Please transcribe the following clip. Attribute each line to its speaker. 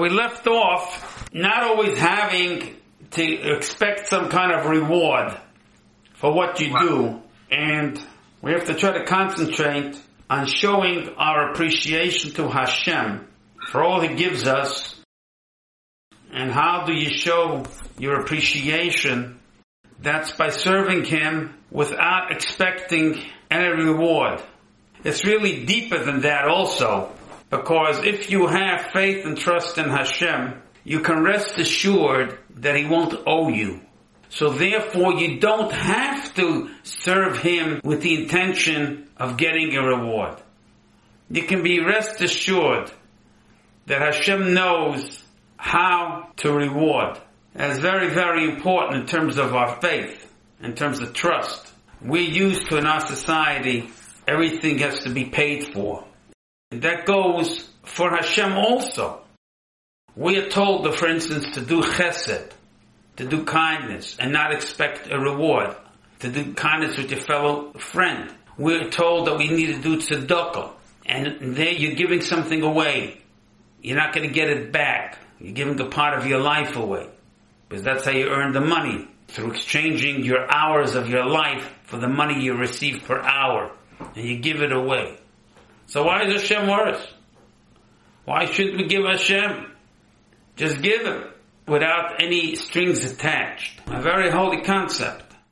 Speaker 1: We left off not always having to expect some kind of reward for what you do, and we have to try to concentrate on showing our appreciation to Hashem for all He gives us. And how do you show your appreciation? That's by serving Him without expecting any reward. It's really deeper than that also. Because if you have faith and trust in Hashem, you can rest assured that He won't owe you. So therefore you don't have to serve Him with the intention of getting a reward. You can be rest assured that Hashem knows how to reward. That's very, very important in terms of our faith, in terms of trust. We're used to in our society, everything has to be paid for. That goes for Hashem also. We are told, for instance, to do chesed, to do kindness, and not expect a reward, to do kindness with your fellow friend. We're told that we need to do tzedakah, and there you're giving something away. You're not going to get it back. You're giving a part of your life away. Because that's how you earn the money. Through exchanging your hours of your life for the money you receive per hour. And you give it away. So why is Hashem worse? Why shouldn't we give Hashem? Just give Him without any strings attached. A very holy concept.